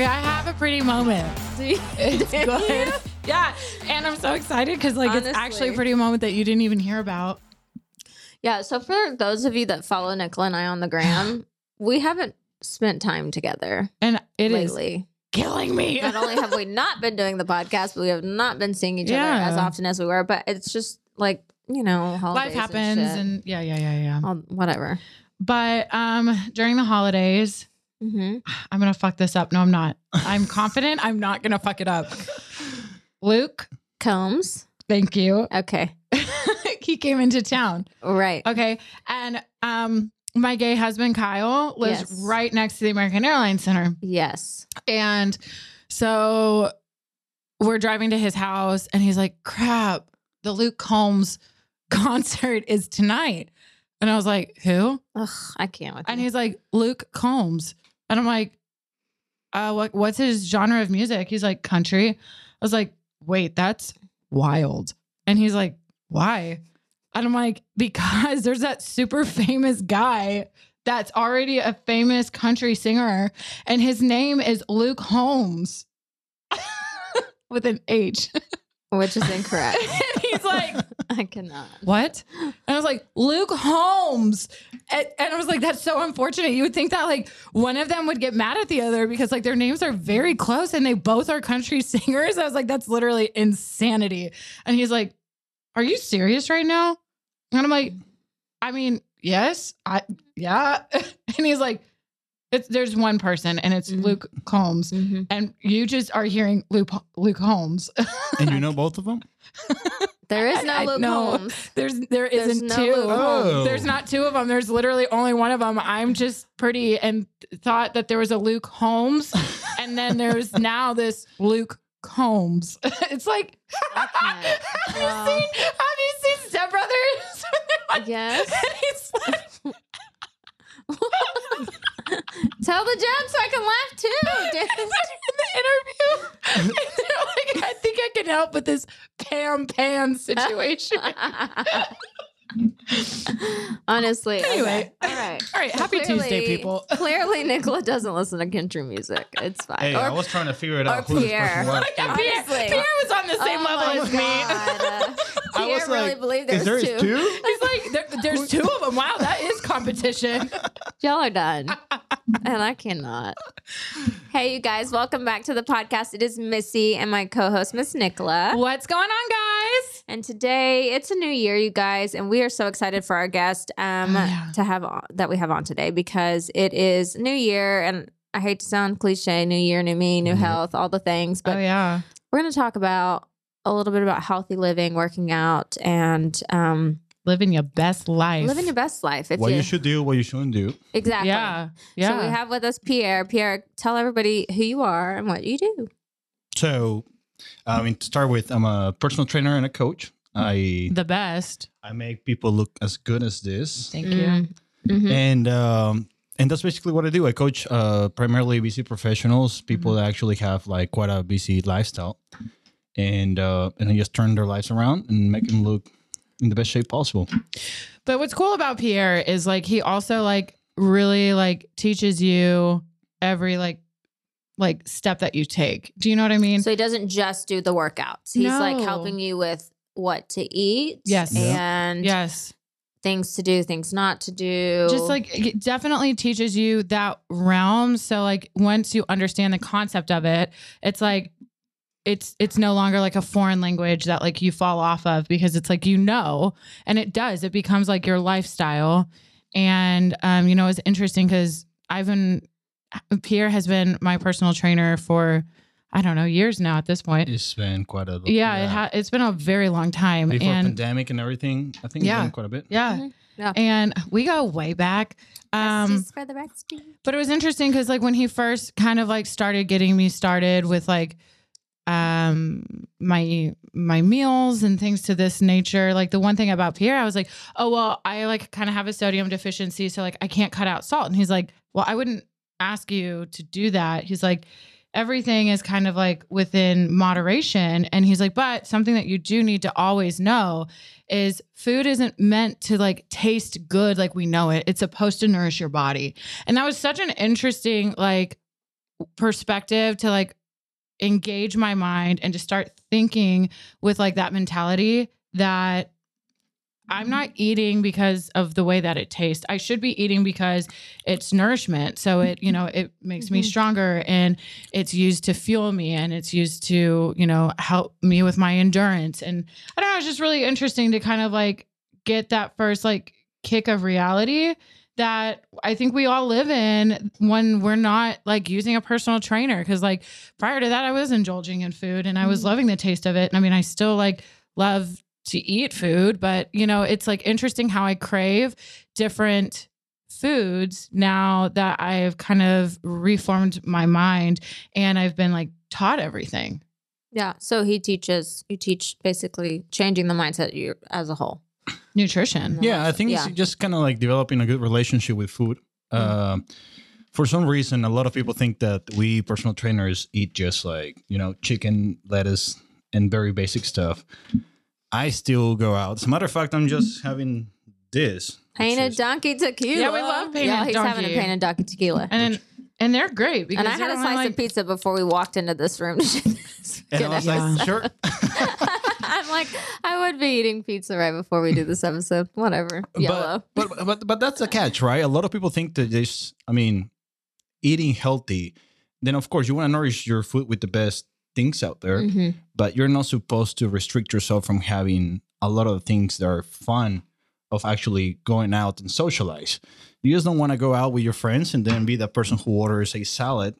Okay, I have a pretty moment. It's good. Yeah, and I'm so excited because like it's actually a pretty moment that you didn't even hear about. Yeah. So for those of you that follow Nicola and I on the gram, we haven't spent time together And it is lately. killing me. Not only have we not been doing the podcast, but we have not been seeing each Yeah. other as often as we were. But it's just like you know, Life happens and, and yeah, yeah, yeah, yeah. All- whatever. But um during the holidays, hmm I'm gonna fuck this up. No, I'm not. I'm confident I'm not gonna fuck it up. Luke, Combs. thank you. Okay. he came into town. Right. Okay. And um my gay husband Kyle lives Yes. right next to the American Airlines Center. Yes. And so we're driving to his house and he's like, crap, the Luke Combs concert is tonight. And I was like, who? Ugh, I can't with And he's like, Luke Combs. And I'm like, uh, what what's his genre of music? He's like, country. I was like, wait, that's wild. And he's like, why? And I'm like, because there's that super famous guy that's already a famous country singer, and his name is Luke Holmes with an H. Which is incorrect. and he's like, I cannot. what? And I was like, Luke Holmes. And, and I was like, that's so unfortunate. You would think that like one of them would get mad at the other because like their names are very close and they both are country singers. I was like, that's literally insanity. And he's like, are you serious right now? And I'm like, I mean, yes, I, yeah. and he's like, it's, there's one person and it's Mhm. Luke Combs. hmm And you just are hearing Luke, Luke Holmes. And you know both of them? There is no I- I Luke know. Holmes. There's, there There's isn't no two. Luke Oh. There's not two of them. There's literally only one of them. I'm just pretty and thought that there was a Luke Holmes, and then there's now this Luke Combs. it's like, have Wow. you seen? Have you seen Step Brothers? Yes. and he's like, Tell the joke so I can laugh too. dude. in the interview, they're like, I think I can help with this Pam Pan situation. Honestly. Anyway. okay. All right. All right, happy Tuesday, people. Clearly, Nicola doesn't listen to country music. It's fine. Hey, Or- I was trying to figure it out who this Pierre. person was. Yeah, too. Pierre, Pierre was on the same Oh level as me. God. Uh, I Pierre was really like, believed there is there two. two? He's like, there, there's two of them. Wow, that is competition. Y'all are done. and I cannot. Hey, you guys, welcome back to the podcast. It is Missy and my co host, Miss Nicola. What's going on, guys? And today it's a new year, you guys, and we are so excited for our guest um, Oh, yeah. to have on, that we have on today because it is New Year, and I hate to sound cliche, New Year, new me, new Mhm. health, all the things, but oh yeah, we're going to talk about a little bit about healthy living, working out, and um, living your best life. living your best life. If What you should do, what you shouldn't do. exactly, Yeah, yeah. So we have with us Pierre. Pierre, tell everybody who you are and what you do. So, I mean, to start with, I'm a personal trainer and a coach. I the best. I make people look as good as this, Thank Mm. you. Mhm. and um, and that's basically what I do. I coach uh, primarily busy professionals, people that actually have like quite a busy lifestyle, and uh, and I just turn their lives around and make them look in the best shape possible. But what's cool about Pierre is like he also like really like teaches you every like like step that you take. Do you know what I mean? So he doesn't just do the workouts. He's like helping you with what to eat. Yes. And yes. things to do, things not to do. just like it definitely teaches you that realm so like once you understand the concept of it it's like it's it's no longer like a foreign language that like you fall off of because it's like you know and it does it becomes like your lifestyle and um you know it's interesting because i've been pierre has been my personal trainer for i don't know years now at this point It's been quite a yeah, It ha- it's been a very long time before and pandemic and everything. I think Yeah. it's been quite a bit. yeah Mhm. Yeah. and we go way back um for the bestie. But it was interesting because like when he first kind of like started getting me started with like um my my meals and things to this nature. Like the one thing about pierre i was like oh well i like kind of have a sodium deficiency so like i can't cut out salt. And he's like well i wouldn't ask you to do that. He's like everything is kind of like within moderation. And he's like but something that you do need to always know is food isn't meant to like taste good like we know it. It's supposed to nourish your body. And that was such an interesting like perspective to like engage my mind and to start thinking with like that mentality that I'm not eating because of the way that it tastes. I should be eating because it's nourishment. So it, you know, it makes me Mhm. stronger and it's used to fuel me and it's used to, you know, help me with my endurance. And I don't know, it's just really interesting to kind of like get that first like kick of reality that I think we all live in when we're not like using a personal trainer. Cause like prior to that, I was indulging in food and I was Mhm. loving the taste of it. And I mean, I still like love to eat food, but you know, it's like interesting how I crave different foods now that I've kind of reformed my mind and I've been like taught everything. Yeah. So he teaches, you teach basically changing the mindset you as a whole. Nutrition. Yeah, I think Yeah. it's just kind of like developing a good relationship with food. Uh, for some reason, a lot of people think that we personal trainers eat just like you know chicken, lettuce, and very basic stuff. I still go out. As a matter of fact, I'm just having this. which Painted is- donkey tequila. Yeah, we love painted Yeah, he's having a donkey. painted donkey tequila. And then, and they're great because And I had a slice like, of pizza before we walked into this room. And I was Yeah. like, sure. Like, I would be eating pizza right before we do this episode. Whatever. Yellow. But, but but but that's a catch, right? A lot of people think that this. I mean, eating healthy. Then of course you want to nourish your food with the best things out there, Mhm. but you're not supposed to restrict yourself from having a lot of things that are fun of actually going out and socialize. You just don't want to go out with your friends and then be that person who orders a salad.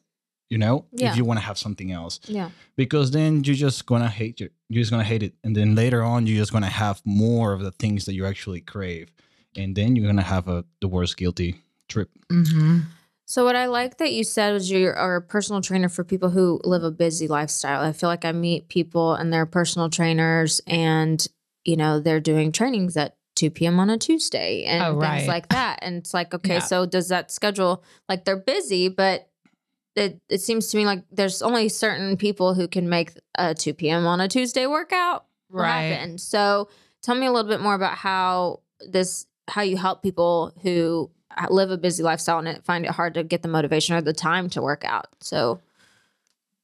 You know, Yeah. if you want to have something else Yeah. because then you're just gonna hate it. You're just gonna hate it, and then later on, you're just gonna have more of the things that you actually crave, and then you're gonna have a the worst guilty trip. Mhm. So what I like that you said was you are a personal trainer for people who live a busy lifestyle. I feel like I meet people and they're personal trainers and you know they're doing trainings at 2 p.m. on a Tuesday and Oh, things like that. And it's like, okay, Yeah. so does that schedule like they're busy, but it, it seems to me like there's only certain people who can make a 2 p.m. on a Tuesday workout Right. happen. So tell me a little bit more about how this how you help people who live a busy lifestyle and find it hard to get the motivation or the time to work out. So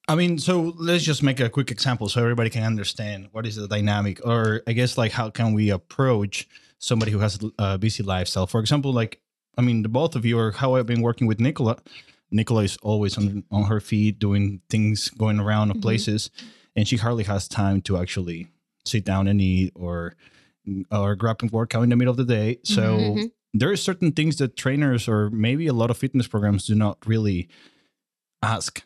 I mean, so let's just make a quick example so everybody can understand what is the dynamic, or I guess like how can we approach somebody who has a busy lifestyle. For example, like I mean, the both of you or how I've been working with Nicola. Nicola is always on on her feet doing things, going around Mhm. places, and she hardly has time to actually sit down and eat or or grab and work out in the middle of the day. So Mhm. there are certain things that trainers or maybe a lot of fitness programs do not really ask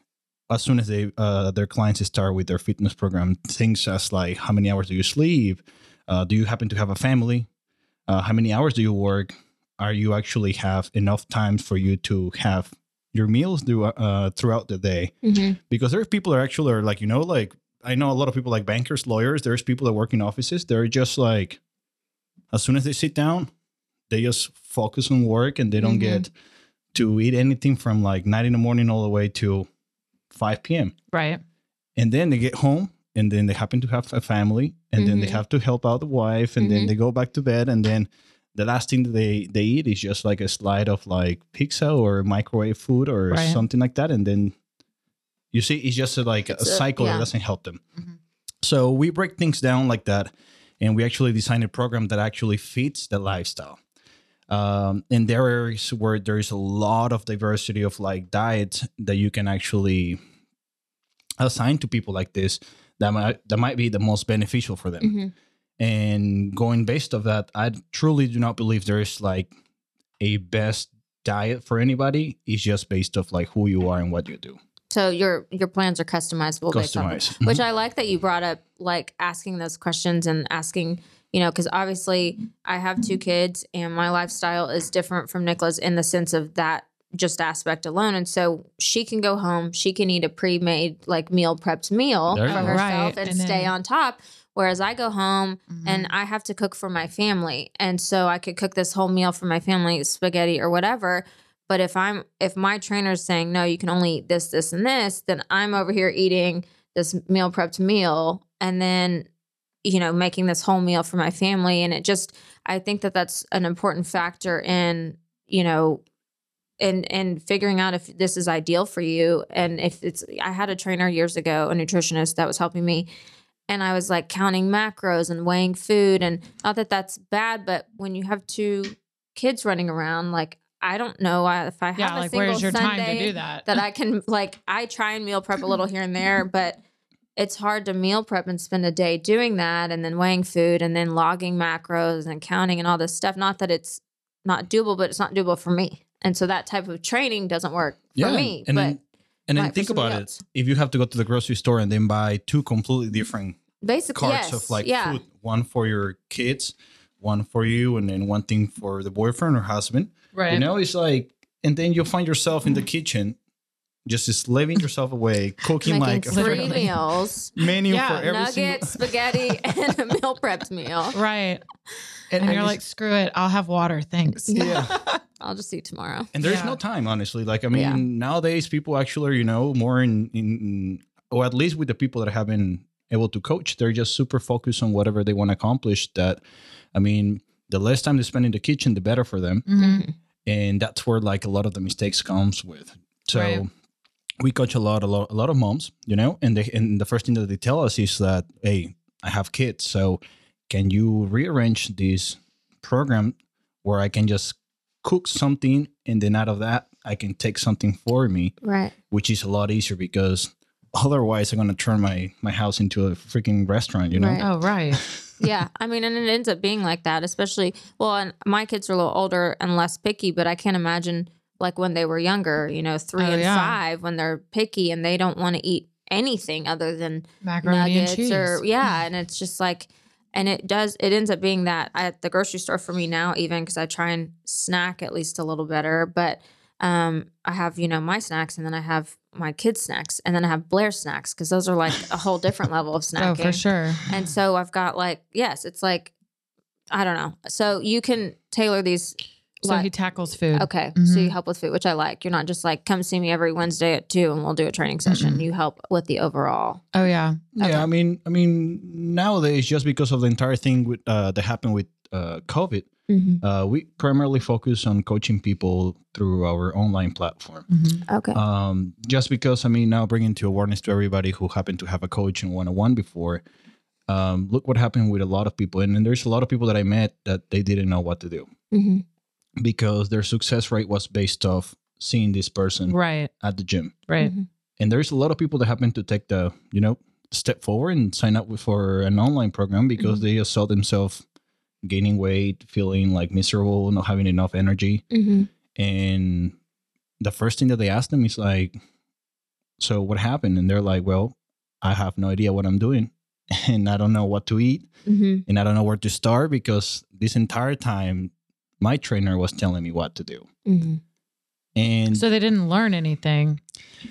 as soon as they uh, their clients start with their fitness program. Things as like how many hours do you sleep? Uh, do you happen to have a family? Uh, how many hours do you work? Are you actually have enough time for you to have your meals do, uh, throughout the day? Mhm. because there's people that are actually are like you know like i know a lot of people like bankers lawyers there's people that work in offices they're just like as soon as they sit down they just focus on work and they don't Mhm. get to eat anything from like 9 in the morning all the way to 5 p.m Right. and then they get home and then they happen to have a family and then they Mhm. have to help out the wife and then they go back to bed and then the last thing that they they eat is just like a slide of like pizza or microwave food or Right. something like that and then you see it's just a, like It's a a- cycle yeah. that doesn't help them Mhm. so we break things down like that and we actually design a program that actually fits the lifestyle um, and there is where there is a lot of diversity of like diets that you can actually assign to people like this that might that might be the most beneficial for them Mhm. And going based of that i truly do not believe there is like a best diet for anybody it's just based off like who you are and what you do So your your plans are customizable based on which Mhm. I like that you brought up like asking those questions and asking, you know, because obviously I have two kids and my lifestyle is different from Nicola's in the sense of that just aspect alone. And so she can go home, she can eat a pre-made like meal prepped meal for go. herself Right, and, and stay then- on top. Whereas I go home Mhm. and I have to cook for my family. And so I could cook this whole meal for my family, spaghetti or whatever. But if I'm if my trainer's saying no, you can only eat this, this, and this, then I'm over here eating this meal prepped meal and then you know making this whole meal for my family and it just i think that that's an important factor in you know and and figuring out if this is ideal for you and if it's I had a trainer years ago, a nutritionist that was helping me and I was like counting macros and weighing food and not that that's bad, but when you have two kids running around like I don't know if I have Yeah, a like single where's your Sunday time to do that? that I can like I try and meal prep a little here and there, but it's hard to meal prep and spend a day doing that and then weighing food and then logging macros and counting and all this stuff. Not that it's not doable, but it's not doable for me. And so that type of training doesn't work for Yeah, me. and but then- And then think about somebody it. If you have to go to the grocery store and then buy two completely mm-hmm. different basically, carts yes, of like yeah, food, one for your kids, one for you, and then one thing for the boyfriend or husband. right. You know, it's like, and then you'll find yourself in the kitchen, just slaving yourself away, cooking making like three meals, menu Yeah, for every nuggets, spaghetti, and a meal prepped meal. right. single. And, you're like, screw it. I'll have water. Thanks. yeah. I'll just eat tomorrow. and there's Yeah. no time honestly like i mean Yeah. nowadays people actually are you know more in, in or at least with the people that have been able to coach they're just super focused on whatever they want to accomplish that i mean the less time they spend in the kitchen the better for them Mhm. and that's where like a lot of the mistakes comes with so Right. we coach a lot a lot a lot of moms you know and they and the first thing that they tell us is that hey i have kids so can you rearrange this program where i can just cook something and then out of that i can take something for me Right. which is a lot easier because otherwise i'm going to turn my my house into a freaking restaurant you know Right. Oh, right. yeah i mean and it ends up being like that especially well and my kids are a little older and less picky but i can't imagine like when they were younger you know three Oh, and yeah. five when they're picky and they don't want to eat anything other than Macaroni and cheese. or yeah and it's just like and it does it ends up being that at the grocery store for me now even because i try and snack at least a little better but um i have you know my snacks and then i have my kids snacks and then i have blair snacks because those are like a whole different level of snacking Oh, for sure. and so I've got like, yes, it's like, I don't know. So you can tailor these. So like- he tackles food. okay. So Mhm. you help with food, which I like. You're not just like, come see me every Wednesday at two and we'll do a training session. Mm-mm. You help with the overall. Oh, yeah. Yeah, I mean, I mean, nowadays just because of the entire thing with uh, that happened with uh, COVID, uh, we primarily focus on coaching people through our online platform. Mhm. Okay. Um, just because I mean, now bringing to awareness to everybody who happened to have a coach in one on one before. Um, look what happened with a lot of people, and, and there's a lot of people that I met that they didn't know what to do hmm because their success rate was based off seeing this person Right. at the gym. Right. Mm-hmm. and there's a lot of people that happen to take the you know step forward and sign up for an online program because Mm-hmm. they just saw themselves gaining weight feeling like miserable not having enough energy hmm and the first thing that they ask them is like so what happened and they're like well i have no idea what i'm doing and i don't know what to eat hmm and i don't know where to start because this entire time my trainer was telling me what to do hmm and So they didn't learn anything.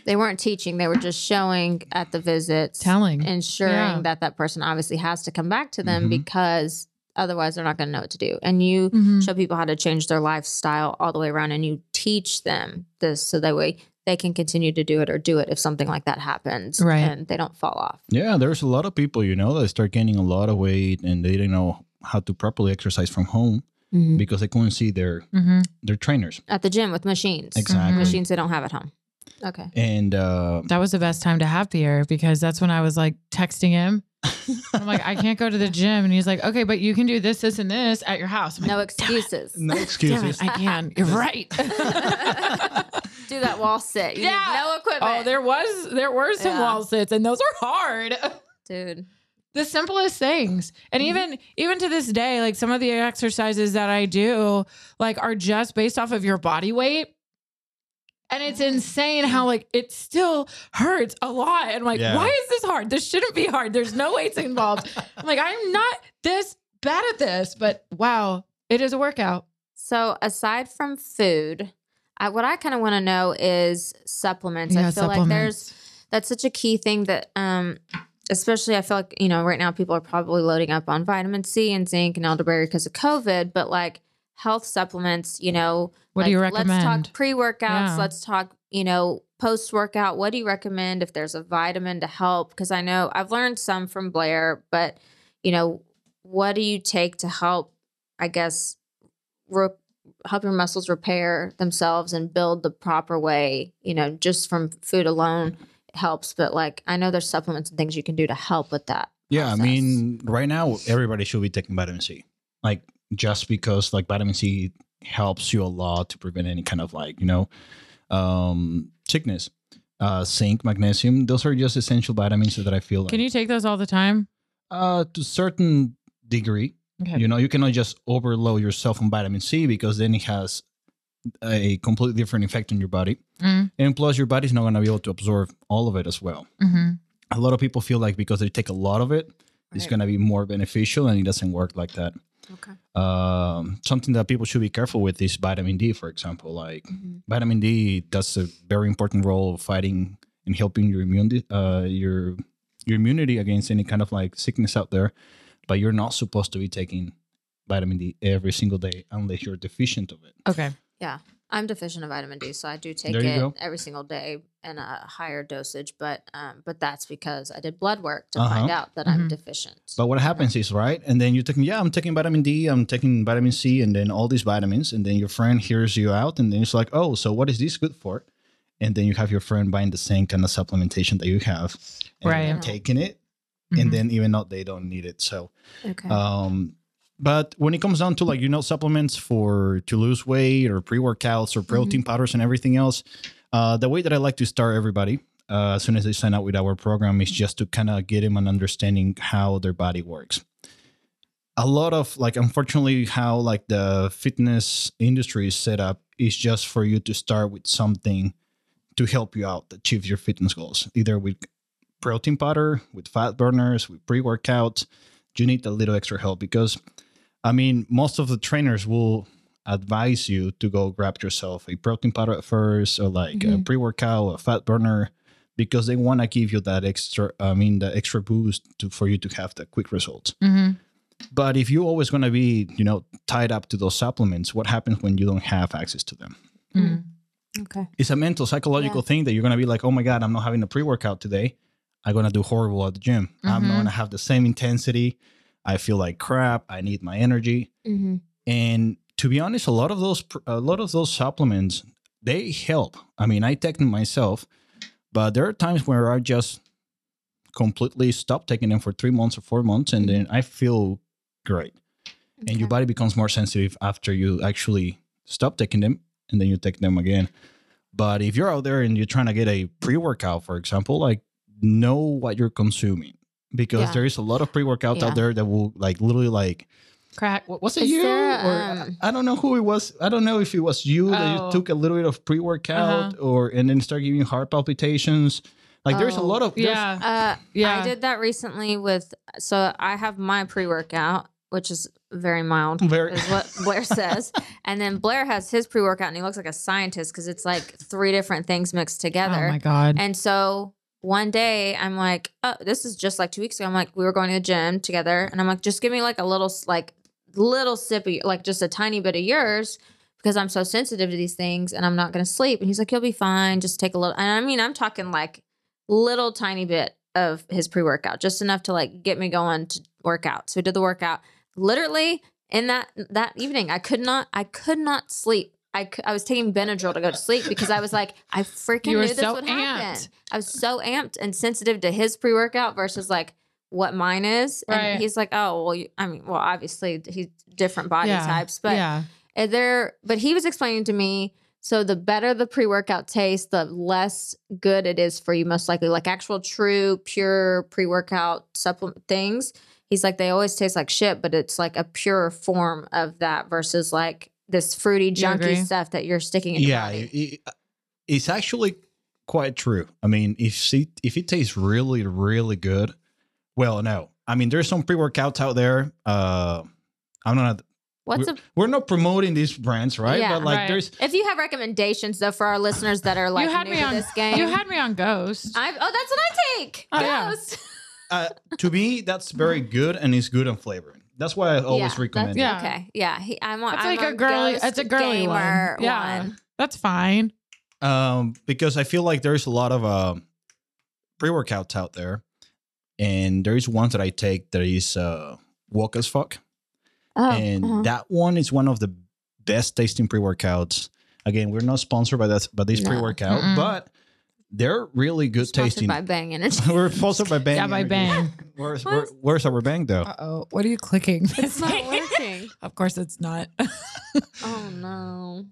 They weren't teaching. They were just showing at the visits, Telling. ensuring Yeah. that that person obviously has to come back to them Mhm. because otherwise they're not going to know what to do. And you Mhm. show people how to change their lifestyle all the way around and you teach them this so that way they can continue to do it or do it if something like that happens Right. and they don't fall off. Yeah, there's a lot of people, you know, that start gaining a lot of weight and they didn't know how to properly exercise from home because they couldn't see their Mhm. their trainers. At the gym with machines. Exactly. Machines they don't have at home. Okay. And uh That was the best time to have Pierre because that's when I was like texting him. I'm like, I can't go to the gym. And he's like, okay, but you can do this, this, and this at your house. Like, No excuses. no excuses. it, I can. You're right. do that wall sit. You Yeah. need no equipment. oh, there was there were some Yeah. wall sits, and those are hard. Dude. the simplest things and mm-hmm. even even to this day like some of the exercises that i do like are just based off of your body weight and it's insane how like it still hurts a lot. And I'm like Yeah. why is this hard? This shouldn't be hard. There's no weights involved. I'm like i'm not this bad at this but wow it is a workout. So aside from food, I, what I kind of want to know is supplements. I feel like there's that's such a key thing that um especially I feel like, you know, right now people are probably loading up on vitamin C and zinc and elderberry because of COVID, but like health supplements, you know, What do you like, Let's recommend? talk pre-workouts, Yeah. let's talk, you know, post-workout. What do you recommend if there's a vitamin to help? Because I know I've learned some from Blair, but you know, what do you take to help, I guess, re- help your muscles repair themselves and build the proper way. You know, just from food alone helps. But like, I know there's supplements and things you can do to help with that. Yeah, I mean, right now everybody should be taking vitamin C. Like just because like vitamin C helps you a lot to prevent any kind of like, you know, um sickness. Uh zinc, magnesium, those are just essential vitamins that I feel like Can you take those all the time? uh to a certain degree. Okay. You know, you cannot just overload yourself on vitamin C because then it has a completely different effect on your body. Mm, And plus your body's not gonna be able to absorb all of it as well. hmm A lot of people feel like because they take a lot of it, it's gonna be more beneficial and it doesn't work like that. Okay. Um, something that people should be careful with is vitamin D, for example. Like Mhm. vitamin D does a very important role of fighting and helping your immune uh, your your immunity against any kind of like sickness out there. But you're not supposed to be taking vitamin D every single day unless you're deficient of it. Okay. I'm deficient in vitamin D, so I do take it go. every single day in a higher dosage. But um, but that's because I did blood work to Uh-huh. find out that I'm Mhm. deficient. But what happens is right, and then you're taking yeah, I'm taking vitamin D, I'm taking vitamin C, and then all these vitamins, and then your friend hears you out, and then it's like, oh, so what is this good for? And then you have your friend buying the same kind of supplementation that you have, and Right. they're taking it, Mhm. and then even though they don't need it, so okay. um, but when it comes down to like you know supplements for to lose weight or pre workouts or protein powders and everything else, uh, the way that I like to start everybody uh, as soon as they sign up with our program is just to kind of get them an understanding how their body works. A lot of like unfortunately how like the fitness industry is set up is just for you to start with something to help you out achieve your fitness goals, either with protein powder, with fat burners, with pre workouts you need a little extra help because I mean, most of the trainers will advise you to go grab yourself a protein powder at first or like a Mhm. pre workout, a fat burner, because they want to give you that extra, I mean, the extra boost to, for you to have the quick results. hmm But if you're always going to be, you know, tied up to those supplements, what happens when you don't have access to them? mm okay. It's a mental, psychological Yeah. thing that you're going to be like, oh my God, I'm not having a pre workout today. I'm going to do horrible at the gym. I'm not going to have the same intensity. I feel like crap. I need my energy. Mm-hmm. And to be honest, a lot of those a lot of those supplements they help. I mean, I take them myself, but there are times where I just completely stop taking them for three months or four months, and then I feel great. And your body becomes more sensitive after you actually stop taking them, and then you take them again. But if you're out there and you're trying to get a pre workout, for example, like know what you're consuming because Yeah. there is a lot of pre workouts Yeah. out there that will like literally like Crack. what was it Is you there, or um, I don't know who it was. I don't know if it was you that Oh. you took a little bit of pre workout Uh-huh. or and then start giving heart palpitations. Like there's a Oh. lot of Yeah. Uh, Yeah. I did that recently with. So I have my pre workout, which is very mild, Very- is what Blair says, and then Blair has his pre workout, and he looks like a scientist because it's like three different things mixed together. Oh my god. And so one day I'm like, oh, this is just like two weeks ago. I'm like, we were going to the gym together, and I'm like, just give me like a little, like, little sip of, like, just a tiny bit of yours because I'm so sensitive to these things, and I'm not going to sleep. And he's like, you'll be fine. Just take a little. And I mean, I'm talking like little tiny bit of his pre workout, just enough to like get me going to work out. So we did the workout. Literally in that that evening, I could not, I could not sleep. I, I was taking Benadryl to go to sleep because I was like, I freaking knew this so would amped. happen. I was so amped and sensitive to his pre workout versus like what mine is. And he's like, oh, well, you, I mean, well, obviously he's different body yeah. types, but yeah. and there, but he was explaining to me. So the better the pre workout tastes, the less good it is for you, most likely. Like actual true pure pre workout supplement things. He's like they always taste like shit, but it's like a pure form of that versus like this fruity junky stuff that you're sticking in your yeah, body. it- it- it's actually quite true. I mean, if it, if it tastes really really good, well, no. I mean, there's some pre workouts out there. Uh, I'm not. What's we're, a we're not promoting these brands, right? Yeah. but like, Right. there's if you have recommendations though for our listeners that are like you had new me to on this game? You had me on Ghost. I, oh, that's what I take. Oh, yeah. Uh, to me that's very good and it's good on flavoring. That's why I always Yeah, recommend. it. Yeah. Okay. Yeah. He, I'm on. That's I'm like a on girly. Ghost It's a girly gamer one. Yeah, one. that's fine. um, because I feel like there's a lot of um, pre workouts out there, and there's one that I take that is uh, woke as fuck, Oh, and uh-huh. that one is one of the best tasting pre workouts. Again, we're not sponsored by that by this No. pre workout, but they're really good Sponsored tasting. by Bang Energy. we're sponsored by Bang. Yeah, by Energy. Bang. Where's where, where's our Bang though? Uh oh. What are you clicking? It's not working. of course it's not. Oh no.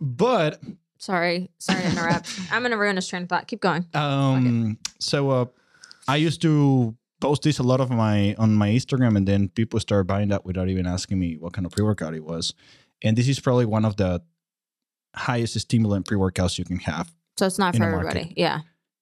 But Sorry. Sorry to interrupt. I'm gonna ruin his train of thought. Keep going. Um. So, uh, I used to post this a lot of my on my Instagram, and then people started buying that without even asking me what kind of pre workout it was. And this is probably one of the highest stimulant pre workouts you can have. So it's not In for the market. everybody. Yeah.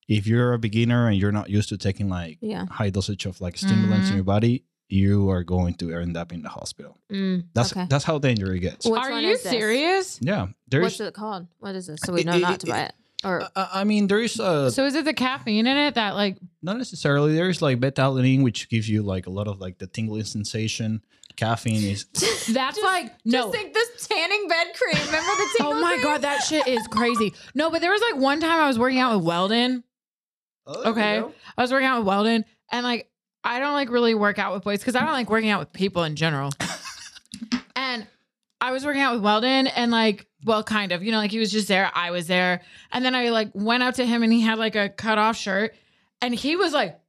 If you're a beginner and you're not used to taking like Yeah. high dosage of like stimulants in Mhm. your body, you are going to end up in the hospital. Mm, That's okay. that's how dangerous it gets. Which are you serious? Yeah, There's, What's it called? What is this? So we know it- not to it- buy it. Or Uh, I mean, there is uh, So is it the caffeine in it that like not necessarily. There's like beta alanine, which gives you like a lot of like the tingling sensation. Caffeine is that's like no. Just think this tanning bed cream. Remember the tingle Oh my cream? god, that shit is crazy. No, but there was like one time I was working out with Weldon. Okay. I was working out with Weldon and like I don't like really work out with boys because I don't like working out with people in general. and I was working out with Weldon and like, well, kind of, you know, like he was just there, I was there. And then I like went up to him and he had like a cut off shirt and he was like, "Phew,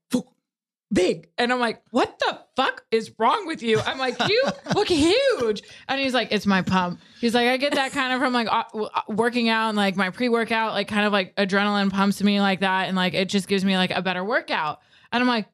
big. And I'm like, what the fuck is wrong with you? I'm like, you look huge. And he's like, it's my pump. He's like, I get that kind of from like uh, working out and like my pre workout, like kind of like adrenaline pumps me like that. And like it just gives me like a better workout. And I'm like,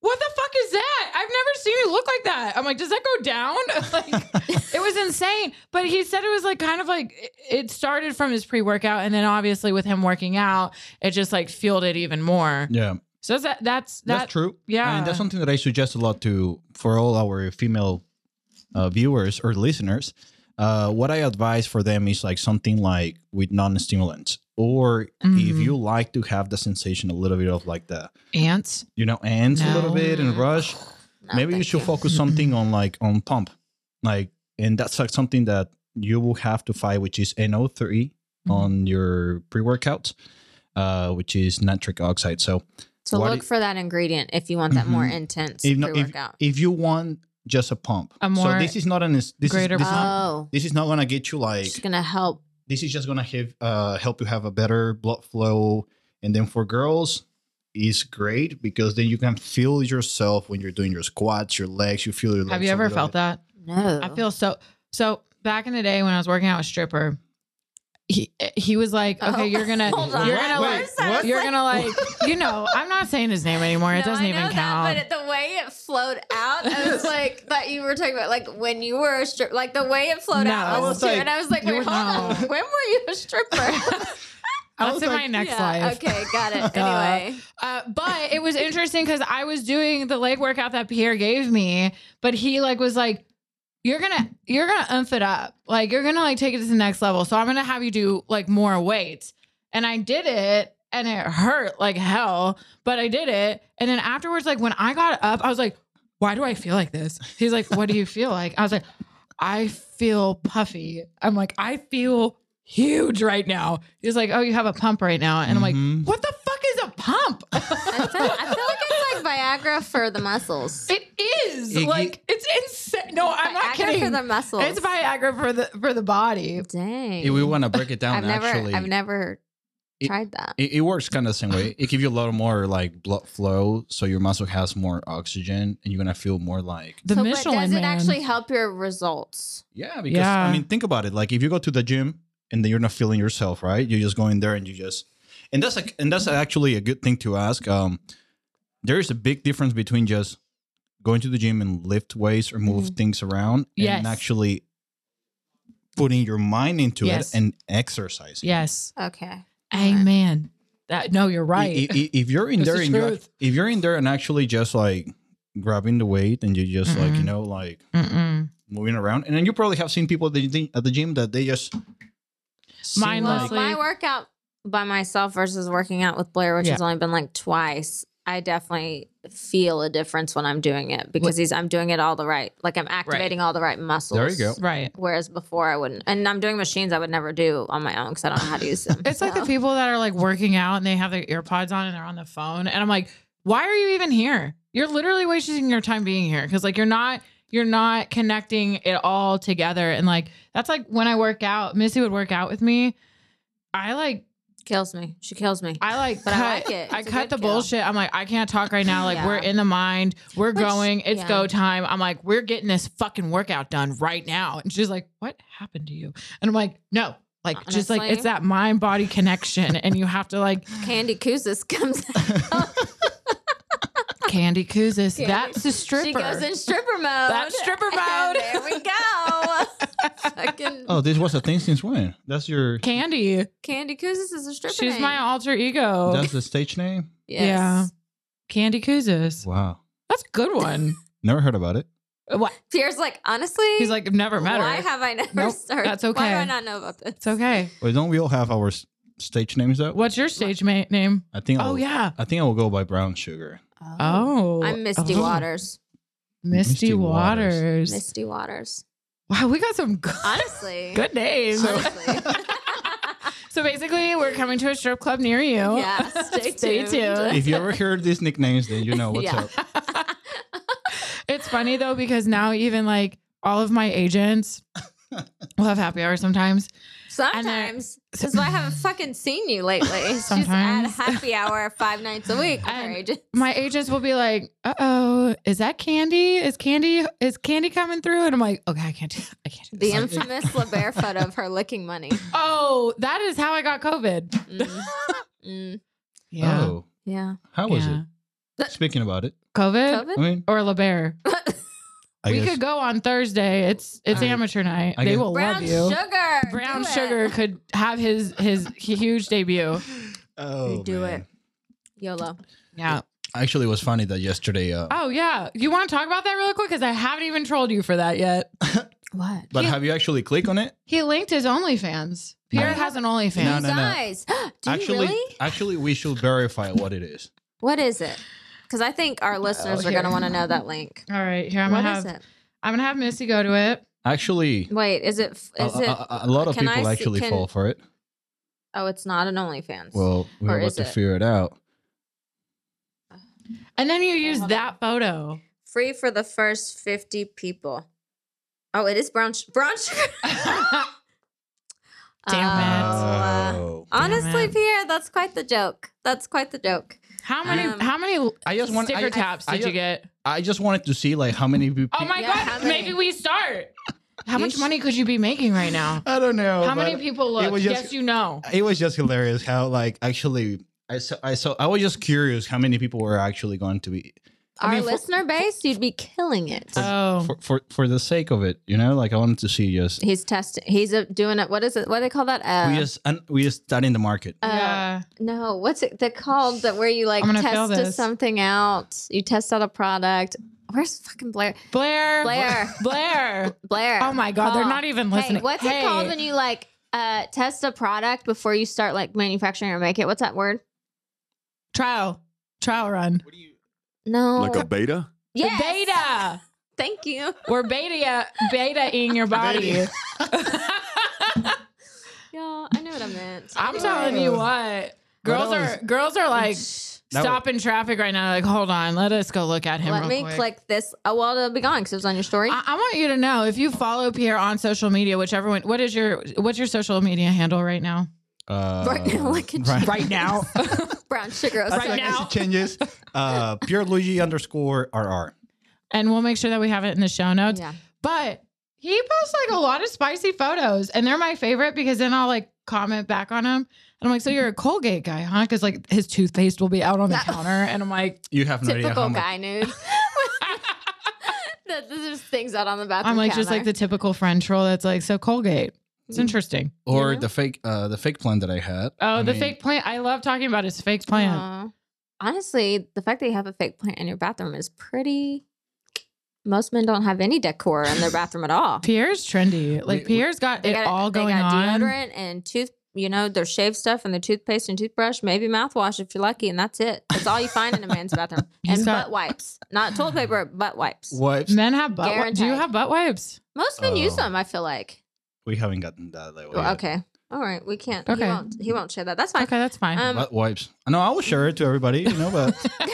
what the fuck is that? I've never seen you look like that. I'm like, does that go down? like, it was insane. But he said it was like kind of like it- it started from his pre workout, and then obviously with him working out, it just like fueled it even more. Yeah, So that that's that. that's true. yeah. and that's something that I suggest a lot to for all our female uh, viewers or listeners. Uh, what I advise for them is like something like with non-stimulants, or if Mhm. you like to have the sensation a little bit of like the Ants. you know ants a little bit and rush. No, maybe you thank should focus something on like on pump, like, and that's like something that you will have to fight, which is NO3 Mhm. on your pre-workout, uh, which is nitric oxide. So So What look i- for that ingredient if you want that more Mhm. intense if, no, if, pre-workout. if you want just a pump, A so this is not an this is, greater this, is not, oh, this is not gonna get you like it's gonna help. this is just gonna have, uh, help you have a better blood flow, and then for girls. Is great because then you can feel yourself when you're doing your squats, your legs. You feel your legs. Have you ever felt bit. that? No, I feel so. So back in the day when I was working out with stripper, he he was like, okay, Oh, you're gonna hold you're Wait, gonna wait, like what? you're gonna like you know I'm not saying his name anymore. It doesn't I even know count. That, but the way it flowed out, I was like that you were talking about, like when you were a stripper, like the way it flowed No. out. I was was too, like, and I was like, wait, were- hold on, when were you a stripper? I That's was in like- my next yeah, life. Okay, got it. Anyway, Uh, but it was interesting because I was doing the leg workout that Pierre gave me, but he like was like, "You're gonna, you're gonna ump it up, like you're gonna like take it to the next level. So I'm gonna have you do like more weights." And I did it, and it hurt like hell, but I did it. And then afterwards, like when I got up, I was like, "Why do I feel like this?" He's like, "What do you feel like?" I was like, "I feel puffy." I'm like, "I feel." Huge right now. He's like, Oh, you have a pump right now. And I'm like, Mhm. What the fuck is a pump? I feel, I feel like it's like Viagra for the muscles. It is It- like it's insane. No, I'm not Viagra kidding. for the muscles. it's Viagra for the for the body. Dang. If we want to break it down, I've never, actually, I've never It- tried that. it, it works kind of the same way. It gives you a lot more like blood flow, so your muscle has more oxygen, and you're gonna feel more like The so, Michelin but does man. it actually help your results? yeah. Because Yeah. I mean, think about it. Like if you go to the gym and then you're not feeling yourself, right? You just go in there and you just, and that's like, and that's actually a good thing to ask. Um, there is a big difference between just going to the gym and lift weights or move Mhm. things around, Yes. and actually putting your mind into Yes. it and exercising. Yes. Okay. Amen. That no, you're right. i- i- if you're in there the and you're, if you're in there and actually just like grabbing the weight and you just like you know like Mm-mm. moving around, and then you probably have seen people at the, at the gym that they just Mindlessly. like- my workout by myself versus working out with Blair, which Yeah. has only been like twice, I definitely feel a difference when I'm doing it because he's I'm doing it all the right, like I'm activating all the right muscles. There you go. Right. Whereas before I wouldn't, and I'm doing machines I would never do on my own because I don't know how to use them. It's like the So- people that are like working out and they have their earpods on and they're on the phone. And I'm like, why are you even here? You're literally wasting your time being here because like you're not you're not connecting it all together. And like that's like when I work out, Missy would work out with me. I like kills me. She kills me. I like But cut, I like it. I It's a cut the kill. bullshit. I'm like, I can't talk right now. Like Yeah. we're in the mind. We're Which- going. It's yeah. go time. I'm like, we're getting this fucking workout done right now. And she's like, What happened to you? And I'm like, No. Like just like it's that mind body connection. and you have to like Candy Kuzis comes out. Candy Kuzis. Candy- That's the stripper. She goes in stripper mode. That's stripper mode. there we go. Fucking Oh, this was a thing since when? That's your. Candy. Candy Kuzis is a stripper. She's name. my alter ego. That's the stage name. Yes. Yeah. Candy Kuzis. Wow, That's a good one. never heard about it. what? Pierre's like, honestly, He's like, I've never met why her. Why have I never Nope, started? that's okay. Why do I not know about this? it's okay. Wait, don't we all have our stage names though? What's your stage ma- name? I think. I'll, Oh yeah. I think I will go by Brown Sugar. Oh. I'm Misty Oh. Waters. Misty, Misty Waters. Waters. Misty Waters. Wow, we got some good, Honestly. good names. Honestly. So basically, we're coming to a strip club near you. yeah. Stay, Stay tuned. tuned. if you ever heard these nicknames, then you know what's Yeah. up. It's funny though because now even like all of my agents will have happy hour sometimes. Sometimes. because is I haven't fucking seen you lately. She's at happy hour five nights a week. with her And. My agents will be like, "Uh oh, is that Candy? Is Candy is Candy coming through?" And I'm like, "Okay, I can't do. I can't do The this." infamous LeBear photo of her licking money. oh, that is how I got COVID. Mm. Mm. Yeah, Oh, Yeah. how was Yeah. it? Speaking about it, COVID, I COVID? mean, or LeBear. I we guess could go on Thursday. It's it's I- amateur night. I they guess- will Brown love you. sugar. Brown Do it. Sugar could have his his huge debut. Oh, do man. it. YOLO. Yeah. Actually, it was funny that yesterday. Uh, Oh yeah. You want to talk about that really quick? Because I haven't even trolled you for that yet. What? but yeah. have you actually clicked on it? He linked his OnlyFans. Pierre No. has an OnlyFans. No, You no, no. guys. Do actually, really? actually, we should verify what it is. What is it? Because I think our listeners are going to want to know that link. All right, here I'm What gonna is have it? I'm gonna have Missy go to it. Actually, Wait, is it? a, Is it? a- a- a lot of can I people see- actually can- fall for it. Oh, it's not an OnlyFans. Well, we're about to it? figure it out. And then you use hold on. that photo. free for the first fifty people. Oh, it is brown sh- brown sugar. Damn it. Oh, uh, Oh. honestly, it. Pierre, that's quite the joke. That's quite the joke. How many Um, how many I just want. sticker I, taps I did you get? I just wanted to see like how many people. Oh my Yeah, god, maybe we start. How much money could you be making right now? I don't know. How many but people it look? was just- yes, you know. It was just hilarious how like actually I saw I saw I was just curious how many people were actually going to be I Our mean, for- listener base, you'd be killing it. Oh, for, for for the sake of it, you know. Like I wanted to see just He's testing. He's uh doing it. What is it? What do they call that? Uh, we just and we just studying the market. uh, yeah. No, what's it? They called that where you like I'm gonna feel test something out. You test out a product. Where's fucking Blair? Blair. Blair. Blair. Blair. Oh my god, they're not even Hey, listening. what's it called when you like uh test a product before you start like manufacturing or make it? What's that word? trial trial run? No. Like a beta? yes. Beta. Thank you. We're beta beta in your body. Y'all, I knew what I meant. I'm Anyway. telling you what. Girls that are girls are like That stopping traffic right now. Like, hold on, let us go look at him. Let real me quick. click this. Oh well, it'll be gone because it was on your story. I, I want you to know if you follow Pierre on social media, whichever one. What is your what's your social media handle right now? Uh, Right now, look at right. Right now, Brown sugar. Right like now. changes. Uh, pure Luigi underscore RR. and we'll make sure that we have it in the show notes. Yeah. But he posts like a lot of spicy photos, and they're my favorite because then I'll like comment back on him. And I'm like, so you're a Colgate guy, huh? Because like his toothpaste will be out on the counter, and I'm like, You have no idea Typical much. guy nude. There's things out on the bathroom. I'm like just like the typical friend troll that's like, so Colgate. It's interesting. Or Yeah. the fake, uh, the fake plan that I had. Oh, I the mean, fake plant. I love talking about his fake plant. Aw. Honestly, the fact that you have a fake plant in your bathroom is pretty. Most men don't have any decor in their bathroom at all. Pierre's trendy. Like we- Pierre's got it got, all they going got on. deodorant and tooth. You know, their shave stuff and their toothpaste and toothbrush, maybe mouthwash if you're lucky, and that's it. That's all you find in a man's bathroom. He's and got- butt wipes, not toilet paper, butt wipes. Wipes. Men have butt. Wi- do you Guaranteed. have butt wipes? Most men use Oh. them. I feel like. We haven't gotten that level. Well, yet. okay, all right, we can't. Okay. He won't. He won't share that. That's fine. Okay, that's fine. Um, Butt wipes. No, I will share it to everybody, you know, but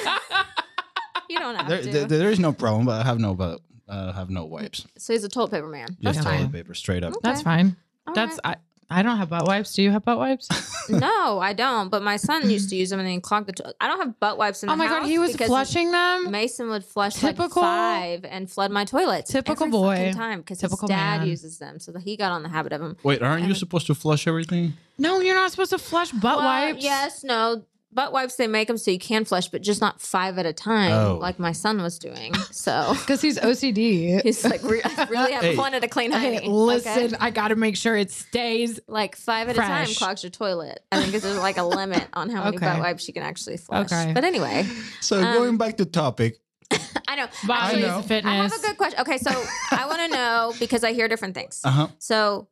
you don't have there, to. there, there is no problem. But I have no butt. I uh, have no wipes. So he's a toilet paper man. Just That's toilet fine. paper, straight up. That's fine. All That's right. I. I don't have butt wipes. Do you have butt wipes? no, I don't. But my son used to use them and then clog the. To- I don't have butt wipes in the oh my god, he was flushing them. Mason would flush Typical- like five and flood my toilet. Typical every boy. fucking time because his Typical dad man. uses them, so he got on the habit of them. Wait, aren't you supposed to flush everything? No, you're not supposed to flush butt Well, wipes. Yes, no. Butt wipes they make them so you can flush, but just not five at a time, Oh. like my son was doing. So because he's OCD. he's like, re- I really have Hey. wanted to clean Hey, listen, okay? I got to make sure it stays. like five at a time clogs your toilet. I think there's like a limit on how many Okay. butt wipes you can actually flush. Okay. But anyway, So Um, going back to topic, I know. Bodies, Actually, know. fitness. I have a good question. Okay, so I want to know because I hear different things. uh huh. So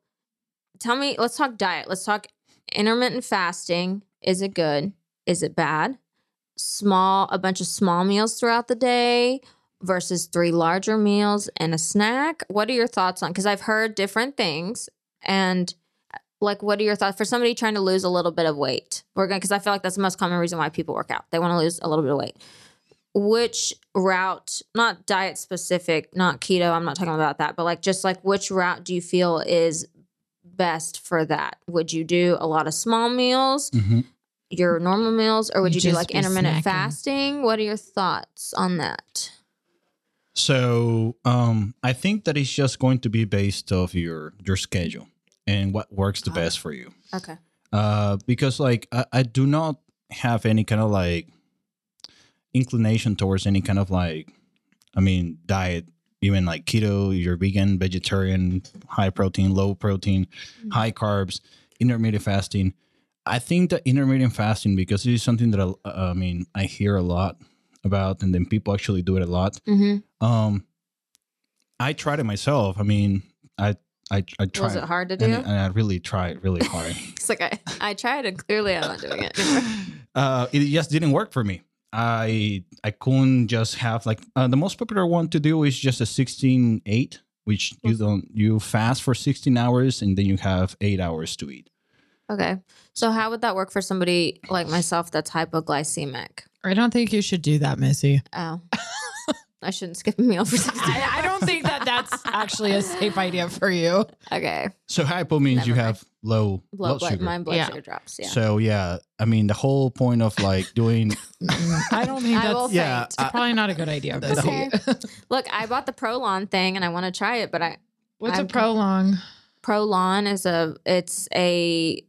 tell me, let's talk diet. Let's talk intermittent fasting. Is it good? Is it bad? Small, a bunch of small meals throughout the day versus three larger meals and a snack. What are your thoughts on? Because I've heard different things. And like, what are your thoughts for somebody trying to lose a little bit of weight? We're going, because I feel like that's the most common reason why people work out. They want to lose a little bit of weight. Which route, not diet specific, not keto, I'm not talking about that, but like just like which route do you feel is best for that? Would you do a lot of small meals, hmm your normal meals, or would You you, do like intermittent snacking. fasting? What are your thoughts on that? So um, I think that it's just going to be based off your your schedule and what works the best for you. Okay. Uh, because like I, I do not have any kind of like inclination towards any kind of like, I mean, diet, even like keto, you're vegan, vegetarian, high protein, low protein, Mhm. high carbs, intermittent fasting. I think that intermittent fasting because it is something that I, I mean I hear a lot about, and then people actually do it a lot. Mm-hmm. Um, I tried it myself. I mean, I I I tried, Was it hard to do? and, and I really tried really hard. it's like I, I tried and clearly I'm not doing it. anymore. uh, it just didn't work for me. I I couldn't just have like uh, the most popular one to do is just a 16 8, which you don't you fast for 16 hours and then you have eight hours to eat. Okay. So how would that work for somebody like myself that's hypoglycemic? I don't think you should do that, Missy. Oh. I shouldn't skip a meal for 60 I, I don't think that that's actually a safe idea for you. Okay. So hypo means Never you mind. have low Blood, blood blood, sugar. my blood Yeah. sugar drops. Yeah. So yeah, I mean the whole point of like doing mm, I don't think I that's will yeah, faint. I- probably not a good idea. That's Missy. okay. Look, I bought the Prolon thing and I want to try it, but I What's I'm- a prolong? Prolon is a it's a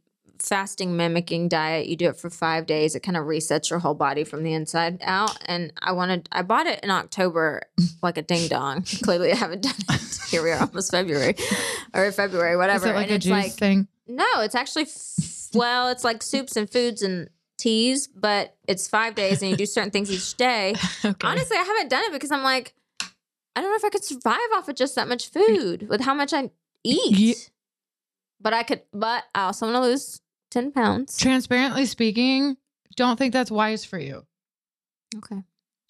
fasting mimicking diet. You do it for five days. It kind of resets your whole body from the inside out. And I wanted I bought it in October like a ding dong. Clearly I haven't done it. Here we are almost February. Or February, whatever. Is it like and a it's juice like thing? no, it's actually well, it's like soups and foods and teas, but it's five days and you do certain things each day. Okay. Honestly, I haven't done it because I'm like, I don't know if I could survive off of just that much food with how much I eat. But I could, but I also want to lose 10 pounds. Transparently speaking, don't think that's wise for you. Okay.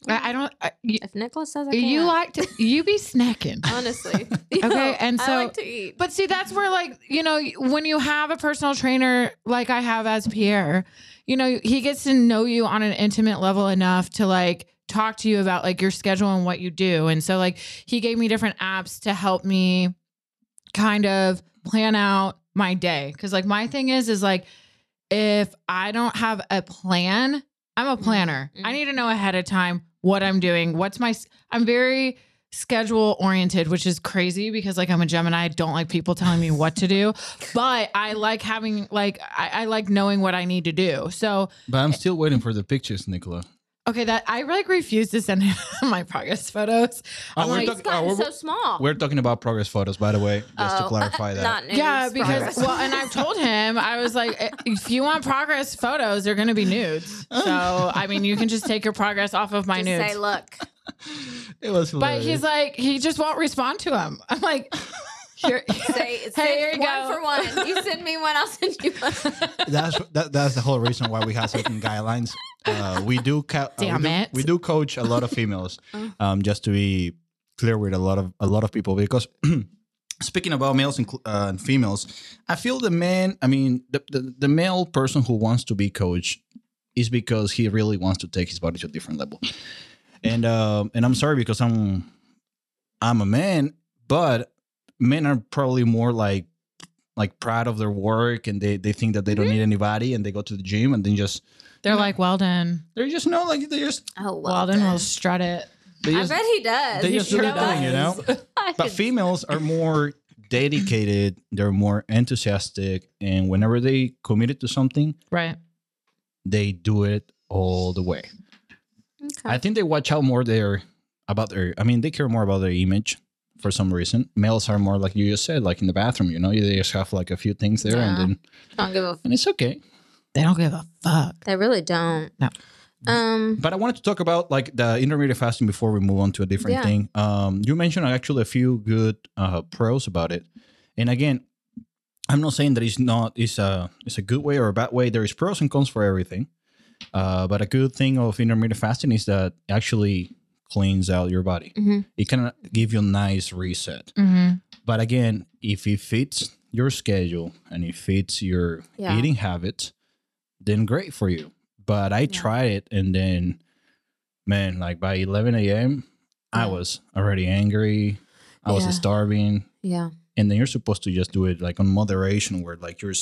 I, I don't. I, you, If Nicholas says I can. you like to. You be snacking. Honestly. Okay, and so, I like to eat. But see, that's where, like, you know, when you have a personal trainer like I have as Pierre, you know, he gets to know you on an intimate level enough to like talk to you about like your schedule and what you do. And so, like, he gave me different apps to help me kind of plan out my day. Cause, like, my thing is, is like, if I don't have a plan, I'm a planner. I mhm. need to know ahead of time what I'm doing. What's my, I'm very, schedule oriented, which is crazy because like I'm a Gemini. I don't like people telling me what to do, but I like having like I, I like knowing what I need to do. So But I'm still waiting for the pictures, Nicola. Okay, that I like refuse to send him my progress photos. Oh, we're like, talk- He's gotten we're- so small. We're talking about progress photos, by the way, just to Oh, clarify that. Not nudes, yeah, because progress. well, and I've told him I was like, "Eh, if you want progress photos, they're going to be nudes. So I mean, you can just take your progress off of my Just nudes. say, look, it was but he's like, he just won't respond to him. I'm like, here, say, hey, send here you one go. for one. You send me one, I'll send you one. that's that, that's the whole reason why we have certain guidelines. Uh, we do ca- uh, Damn we do, it. we do coach a lot of females, Oh. um, just to be clear with a lot of a lot of people because. Speaking about males and, uh, and females, I feel the man. I mean, the, the the male person who wants to be coach is because he really wants to take his body to a different level. And um, and I'm sorry because I'm I'm a man, but men are probably more like like proud of their work and they, they think that they don't mm-hmm. need anybody and they go to the gym and then just They're like well Weldon. they're just no like they just Oh, well, Weldon then. will strut it. they I just bet he does. they He just do sure their thing, you know? but females are more dedicated they're more enthusiastic and whenever they committed to something Right. they do it all the way Okay. i think they watch out more their about their i mean they care more about their image for some reason males are more like you just said like in the bathroom you know they just have like a few things there and then don't give a. and it's okay They don't give a fuck. They really don't. No. Um. but i wanted to talk about like the intermittent fasting before we move on to a different Yeah. thing um you mentioned actually a few good uh pros about it and again i'm not saying that it's not it's a it's a good way or a bad way there is pros and cons for everything uh but a good thing of intermittent fasting is that actually cleans out your body mhm. it can give you a nice reset Mm-hmm. but again if it fits your schedule and it fits your Yeah. eating habits then great for you but i Yeah. tried it and then man like by 11 a.m i was already angry i was starving Yeah. and then you're supposed to just do it like on moderation where like you're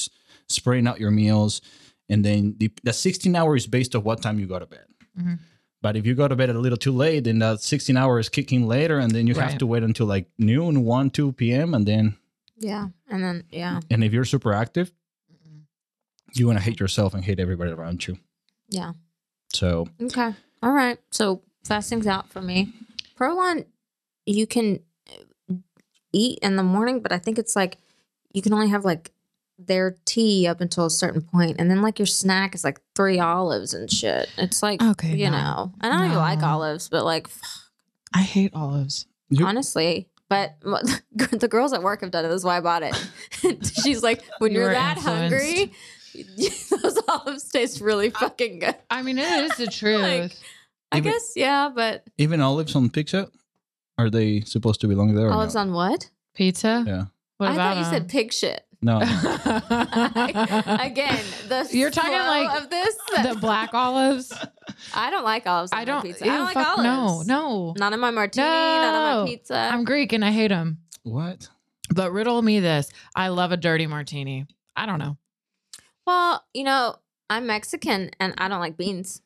spreading out your meals and then the, the 16 hours is based on what time you go to bed Mhm. But if you go to bed a little too late then that 16 hours kick in later and then you have to wait until like noon 1 2 p.m and then Yeah. And then yeah. and if you're super active you're gonna hate yourself and hate everybody around you Yeah. so Okay. All right. So fasting's out for me. Prolon, you can uh, eat in the morning, but I think it's like you can only have like their tea up until a certain point, and then like your snack is like three olives and shit. It's like Okay, you no. know, and I don't even like olives, but like I hate olives. You- honestly. But the girls at work have done it. That's why I bought it. She's like, when You you are that influenced. hungry, those olives taste really fucking good. I mean, it is the truth. Like, I Even- guess, yeah, but even olives on pizza are they supposed to belong there olives no? on what? Pizza. yeah What I about thought you said pig shit. No Again, the You're talking like of this. the black olives. I don't like olives. I don't. Pizza. ew, I don't like fuck, olives. No, no. Not in my martini. Not on my pizza. I'm Greek and I hate them. what But riddle me this: I love a dirty martini. I don't know. well, you know, I'm Mexican and I don't like beans.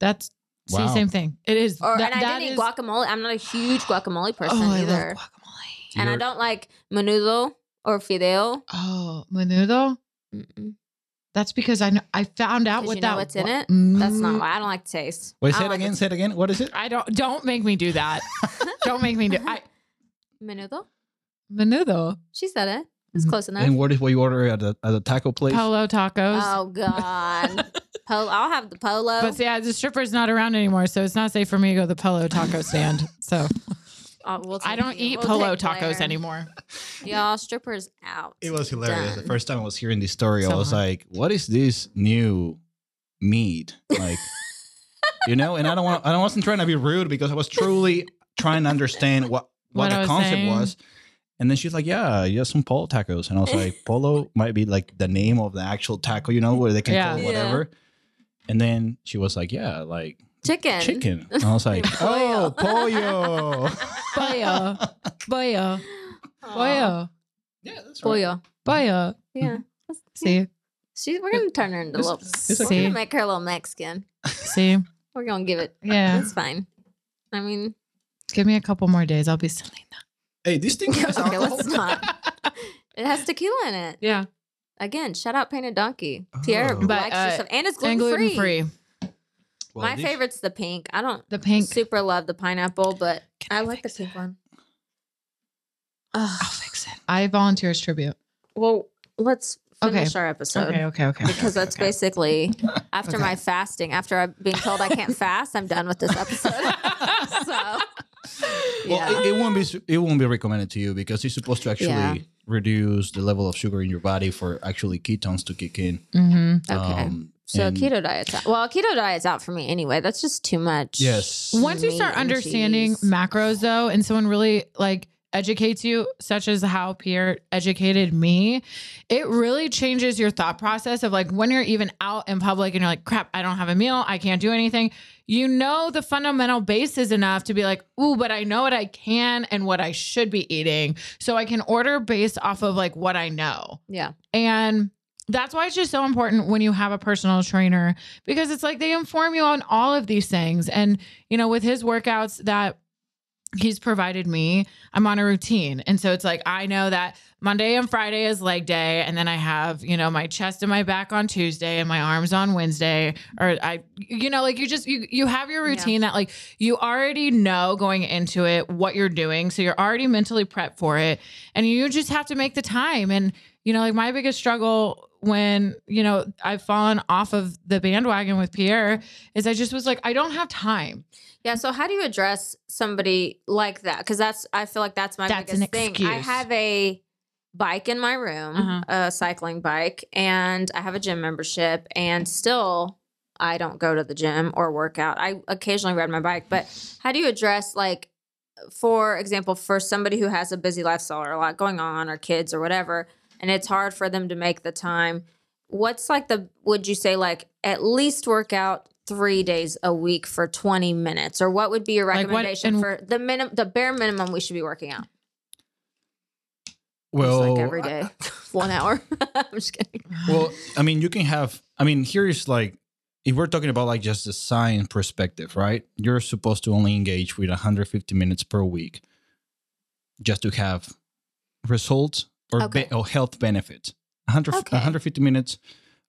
That's see, same thing. It is. Or that- and I that didn't eat is- guacamole. I'm not a huge guacamole oh, person oh, I either. love guacamole. and I You're- don't like menudo or fideo. Oh, menudo. Mm-mm. That's because I know I found out what you know that what's in wa- it? That's not Mm, why I don't like the taste. wait I say don't it like again the- say it again what is it I don't. Don't make me do that. don't make me do. I Menudo? menudo. She said it. It's Mhm. close enough. and what is what you order at the at the taco place Polo tacos. Oh God. Polo. I'll have the polo. But yeah, the stripper's not around anymore, so it's not safe for me to go to the Polo taco stand. So Uh, we'll I don't you. eat We'll Polo tacos Blair. anymore. Y'all, strippers out. It was hilarious. The first time I was hearing this story, I was hot. like, "What is this new meat?" Like, you know. And I don't want. I wasn't trying to be rude because I was truly trying to understand what what, What the was concept saying. was. And then she's like, "Yeah, you have some polo tacos." And I was like, "Polo might be like the name of the actual taco, you know, where they can Yeah. call it Yeah. whatever." And then she was like, "Yeah, like Chicken. chicken." And I was like, Pollo. "Oh, pollo." Pollo. Pollo. Aw. Pollo. yeah, that's right. Pollo. Pollo. Yeah. See, She, we're gonna turn her into a It's- little. it's we're okay. gonna make her a little Mexican. see, We're gonna give it. yeah. It's fine. I mean, Give me a couple more days. I'll be Selena. Hey, this thing has okay, alcohol. let's not. It has tequila in it. Yeah, Again, shout out Painted Donkey. Pierre Oh. But, likes uh, your stuff, and it's and gluten gluten free. Free. Well, My this- favorite's the pink. I don't The pink. super love the pineapple, but Can I I like the fix pink it? one. I'll Ugh. fix it. I volunteer as tribute. well, let's Okay. finish our episode. Okay, okay, okay. Because that's okay. basically after Okay. my fasting, after I'm being told I can't fast, I'm done with this episode. so, Well, yeah. it, it won't be it won't be recommended to you because it's supposed to actually Yeah. reduce the level of sugar in your body for actually ketones to kick in. Mm-hmm. Okay. Um, so and- keto diet's out. Well, keto diet's out for me anyway. That's just too much. Yes. Once you start understanding cheese. macros, though, and someone really like educates you, such as how Pierre educated me, it really changes your thought process of like when you're even out in public and you're like, crap, I don't have a meal, I can't do anything. You know the fundamental basis enough to be like, ooh, but I know what I can and what I should be eating. So I can order based off of like what I know. Yeah. And that's why it's just so important when you have a personal trainer because it's like they inform you on all of these things. And, you know, with his workouts that he's provided me, I'm on a routine. And so it's like, I know that Monday and Friday is leg day. And then I have, you know, my chest and my back on Tuesday and my arms on Wednesday. Or I, you know, like you just, you, you have your routine that like you already know going into it what you're doing. So you're already mentally prepped for it. And you just have to make the time. And, you know, like my biggest struggle when, you know, I've fallen off of the bandwagon with Pierre is I just was like, I don't have time. Yeah. So how do you address somebody like that? Because that's I feel like that's my That's an biggest thing. I have a bike in my room, Uh-huh. a cycling bike, and I have a gym membership, and still I don't go to the gym or work out. I occasionally ride my bike, but how do you address like for example, for somebody who has a busy lifestyle or a lot going on or kids or whatever, and it's hard for them to make the time, what's like the would you say like at least work out three days a week for 20 minutes? Or what would be your Like what- recommendation and- for the minimum the bare minimum we should be working out? Just Well, like every day. One hour. I'm just kidding. Well, I mean, you can have. I mean, here's like, if we're talking about like just the science perspective, right? You're supposed to only engage with 150 minutes per week, just to have results or, Okay. be- or health benefits. 100, Okay. 150 minutes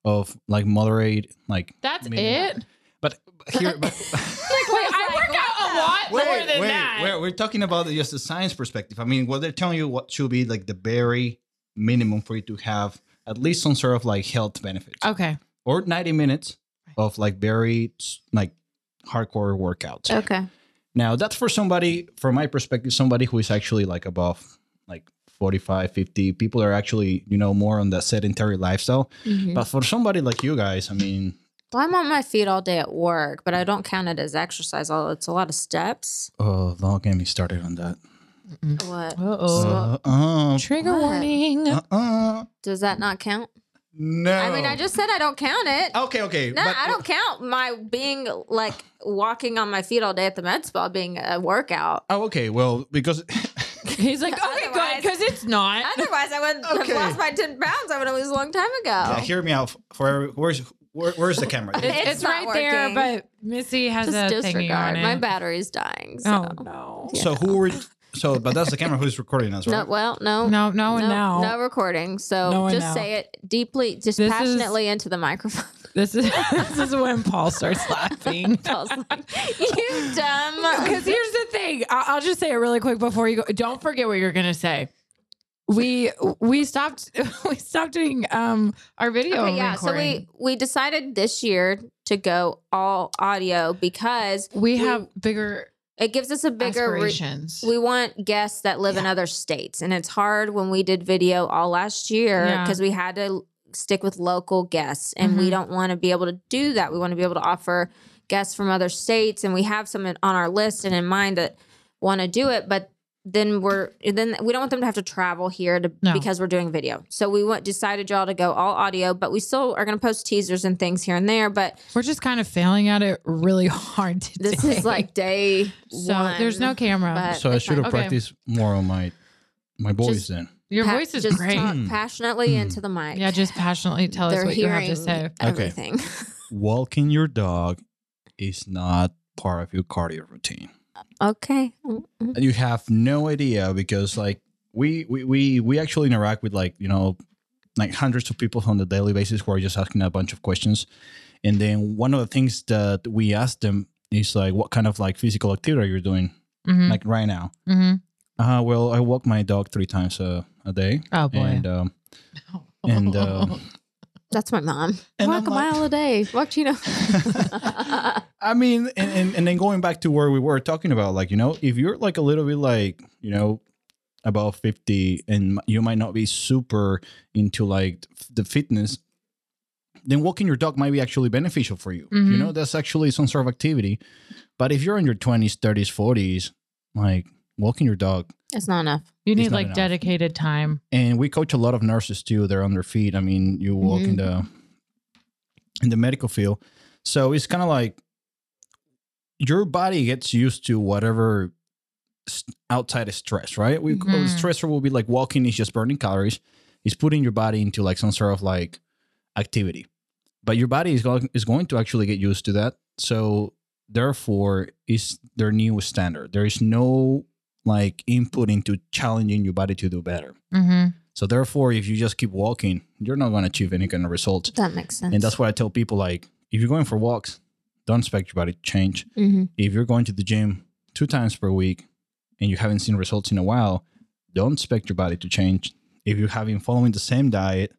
of like moderate, like. That's minimum. it. But here, but, Like, wait, I work out a lot more than that. Wait, we're talking about just the science perspective. I mean, what they're telling you what should be like the very minimum for you to have at least some sort of like health benefits, Okay. or 90 minutes of like very like hardcore workouts. okay Now, that's for somebody, from my perspective, somebody who is actually like above like 45, 50. People are actually, you know, more on the sedentary lifestyle. Mhm. But for somebody like you guys, I mean, well i'm on my feet all day at work but i don't count it as exercise although it's a lot of steps oh, don't get me started on that. what Uh-oh. Uh, uh, Trigger What? warning. uh, uh, does that not count no. i mean i just said i don't count it Okay, okay. No, but- I don't count my being like walking on my feet all day at the med spa being a workout. Oh, okay. Well, because He's like, okay, good, Otherwise- because it's not. Otherwise, I would Okay. have lost my 10 pounds. I would have lose a long time ago. yeah, hear me out. For where's where, where's the camera? It's, It's it's not right there, working. but Missy has Just a thingy disregard. on it. My battery's dying. So. Oh no. so who were? So, but that's the camera who's recording us, No, right? well, no. No, no, and no, no recording. So No and just now. say it deeply, just This is- passionately into the microphone. This is this is when Paul starts laughing. Paul's like, you dumb. Because here's the thing, I- I'll just say it really quick before you go. Don't forget what you're gonna say. We we stopped we stopped doing um our video Okay, yeah. So we we decided this year to go all audio because we have bigger it gives us a bigger re- we want guests that live in other states and it's hard when we did video all last year Yeah. because we had to stick with local guests and we Mhm. don't want to be able to do that we want to be able to offer guests from other states and we have some on our list and in mind that want to do it but then we're then we don't want them to have to travel here to No. because we're doing video so we want decided y'all to go all audio but we still are going to post teasers and things here and there but We're just kind of failing at it really hard today. this is like day so one, there's no camera. but So I should have. Okay. practiced more on my my voice Just- then. Your Pa- voice is just great. talk passionately Mm. into the mic. Yeah, just passionately tell us They're what you have to say. everything. Walking your dog is not part of your cardio routine. Okay. Mm, mm. And you have no idea because like we we we we actually interact with like you know like hundreds of people on the daily basis who are just asking a bunch of questions and then one of the things that we ask them is like what kind of like physical activity are you doing Mhm, like right now mhm. Uh well i walk my dog three times a, a day Oh boy. and um and, uh, That's my mom. And Walk I'm a like- mile a day. Walk Chino. I mean, and, and and then going back to where we were talking about, like you know, if you're like a little bit like you know about fifty, and you might not be super into like the fitness, then walking your dog might be actually beneficial for you. You Mhm. know, that's actually some sort of activity. But if you're in your twenties, thirties, forties, like walking your dog. It's not enough. You need like enough. dedicated time. and we coach a lot of nurses too they're on their feet i mean you walk in the in the medical field so it's kind of like your body gets used to whatever outside of stress right we call Mhm. stressor will be like walking is just burning calories it's putting your body into like some sort of like activity but your body is going is going to actually get used to that so therefore is their new standard there is no like input into challenging your body to do better Mm-hmm. so therefore, if you just keep walking, you're not going to achieve any kind of results. That makes sense. And that's what I tell people: like, if you're going for walks, don't expect your body to change. hmm If you're going to the gym two times per week and you haven't seen results in a while, don't expect your body to change. If you have been following the same diet,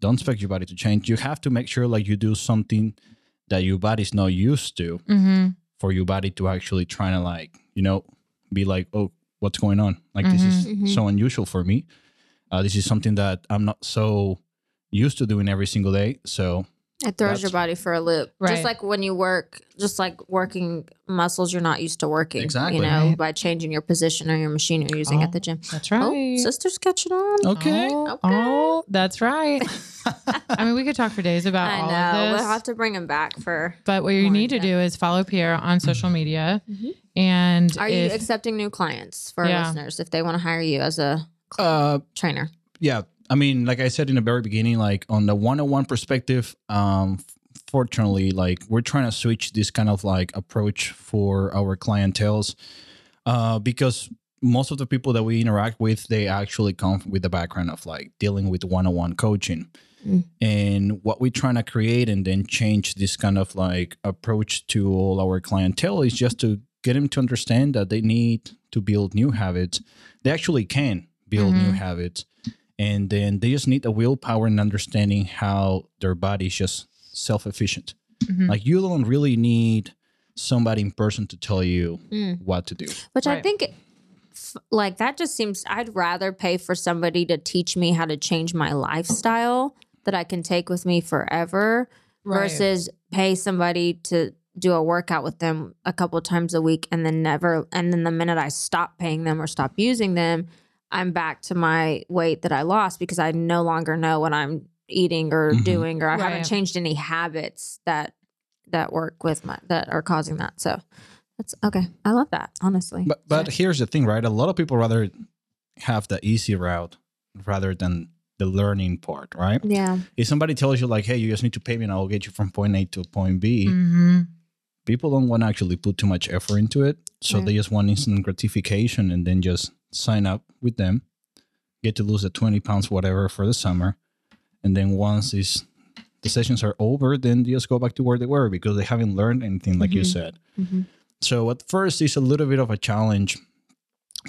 don't expect your body to change. You have to make sure like you do something that your body's not used to Mm-hmm. for your body to actually try to like, you know, be like, oh, what's going on? Like this is Mhm. Mhm. so unusual for me. Uh, this is something that I'm not so used to doing every single day. So It throws your body for a loop. Right. Just like when you work, just like working muscles you're not used to working. Exactly. You know, Right. by changing your position or your machine you're using Oh, at the gym. That's right. Oh, right. sister's catching on. okay, Oh, Okay. oh, that's right. I mean, we could talk for days about I all know. of this. We'll have to bring him back for. but what you more need to do is follow Pierre on social media. Mhm. And Are you accepting new clients for our Yeah. listeners if they want to hire you as a uh, trainer? yeah. I mean, like I said in the very beginning, like on the one-on-one perspective, um, fortunately, like we're trying to switch this kind of like approach for our clientels, uh, because most of the people that we interact with, they actually come with the background of like dealing with one-on-one coaching. Mm. And what we're trying to create and then change this kind of like approach to all our clientele is just to get them to understand that they need to build new habits. They actually can build new Mhm. habits. And then they just need the willpower and understanding how their body is just self efficient. Mhm. Like you don't really need somebody in person to tell you Mm. what to do. Which I think, like, that just seems, I'd rather pay for somebody to teach me how to change my lifestyle that I can take with me forever Right. versus pay somebody to do a workout with them a couple times a week and then never, and then the minute I stop paying them or stop using them, I'm back to my weight that I lost because I no longer know what I'm eating or Mhm. doing or I Right. haven't changed any habits that that work with my that are causing that. So that's okay. I love that, honestly. But but here's the thing, right? A lot of people rather have the easy route rather than the learning part, right? yeah. If somebody tells you like, "Hey, you just need to pay me, and I'll get you from point A to point B," Mhm. people don't want to actually put too much effort into it, so Right. they just want instant gratification and then just sign up with them, get to lose the twenty pounds, whatever, for the summer, and then once these the sessions are over, then they just go back to where they were because they haven't learned anything, like you Mhm. said. Mhm. So at first, it's a little bit of a challenge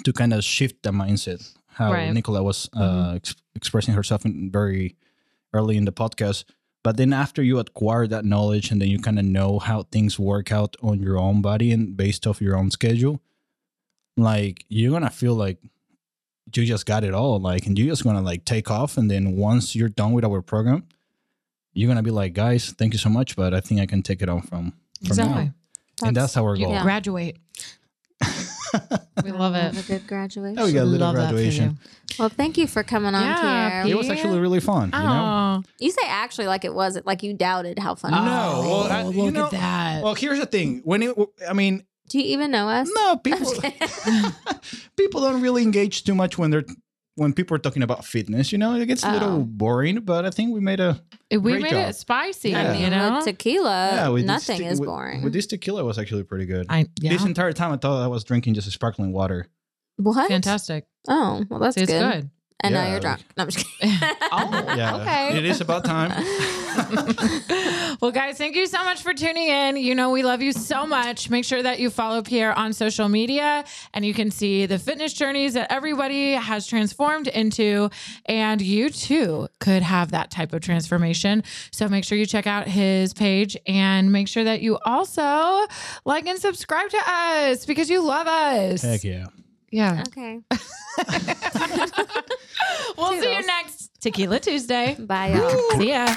to kind of shift the mindset. How Right. Nicola was uh, ex- expressing herself in very early in the podcast. But then after you acquire that knowledge and then you kind of know how things work out on your own body and based off your own schedule, like you're gonna feel like you just got it all. Like, and you're just gonna like take off. And then once you're done with our program, you're gonna be like, guys, thank you so much, but I think I can take it on from from now. Exactly. And that's our goal. Yeah. Graduate. we love it. Have a good graduation. Oh, we got a little Love graduation. Well, thank you for coming on, Yeah, Pierre. It was actually really fun. You know? Oh, You say actually like it wasn't, like you doubted how fun. it No, was. well, I- oh, you look know- at that. Well, here's the thing. When it, I mean, Do you even know us? no, people people don't really engage too much when they're when people are talking about fitness. You know, it gets a Oh. little boring. But I think we made a we great made job. it spicy, Yeah. I mean, you know. with tequila, yeah. With this nothing te- is with- boring. With this tequila, was actually pretty good. I yeah, This entire time, I thought I was drinking just a sparkling water. what? fantastic. Oh, well, that's See, it's good. good. And now you're drunk. No, I'm just kidding. Oh, yeah. Okay. It is about time. well, guys, thank you so much for tuning in. You know, we love you so much. Make sure that you follow Pierre on social media and you can see the fitness journeys that everybody has transformed into. And you too could have that type of transformation. So make sure you check out his page and make sure that you also like and subscribe to us because you love us. Heck yeah. Yeah. okay. we'll see you next Tequila Tuesday. Bye, y'all. See ya.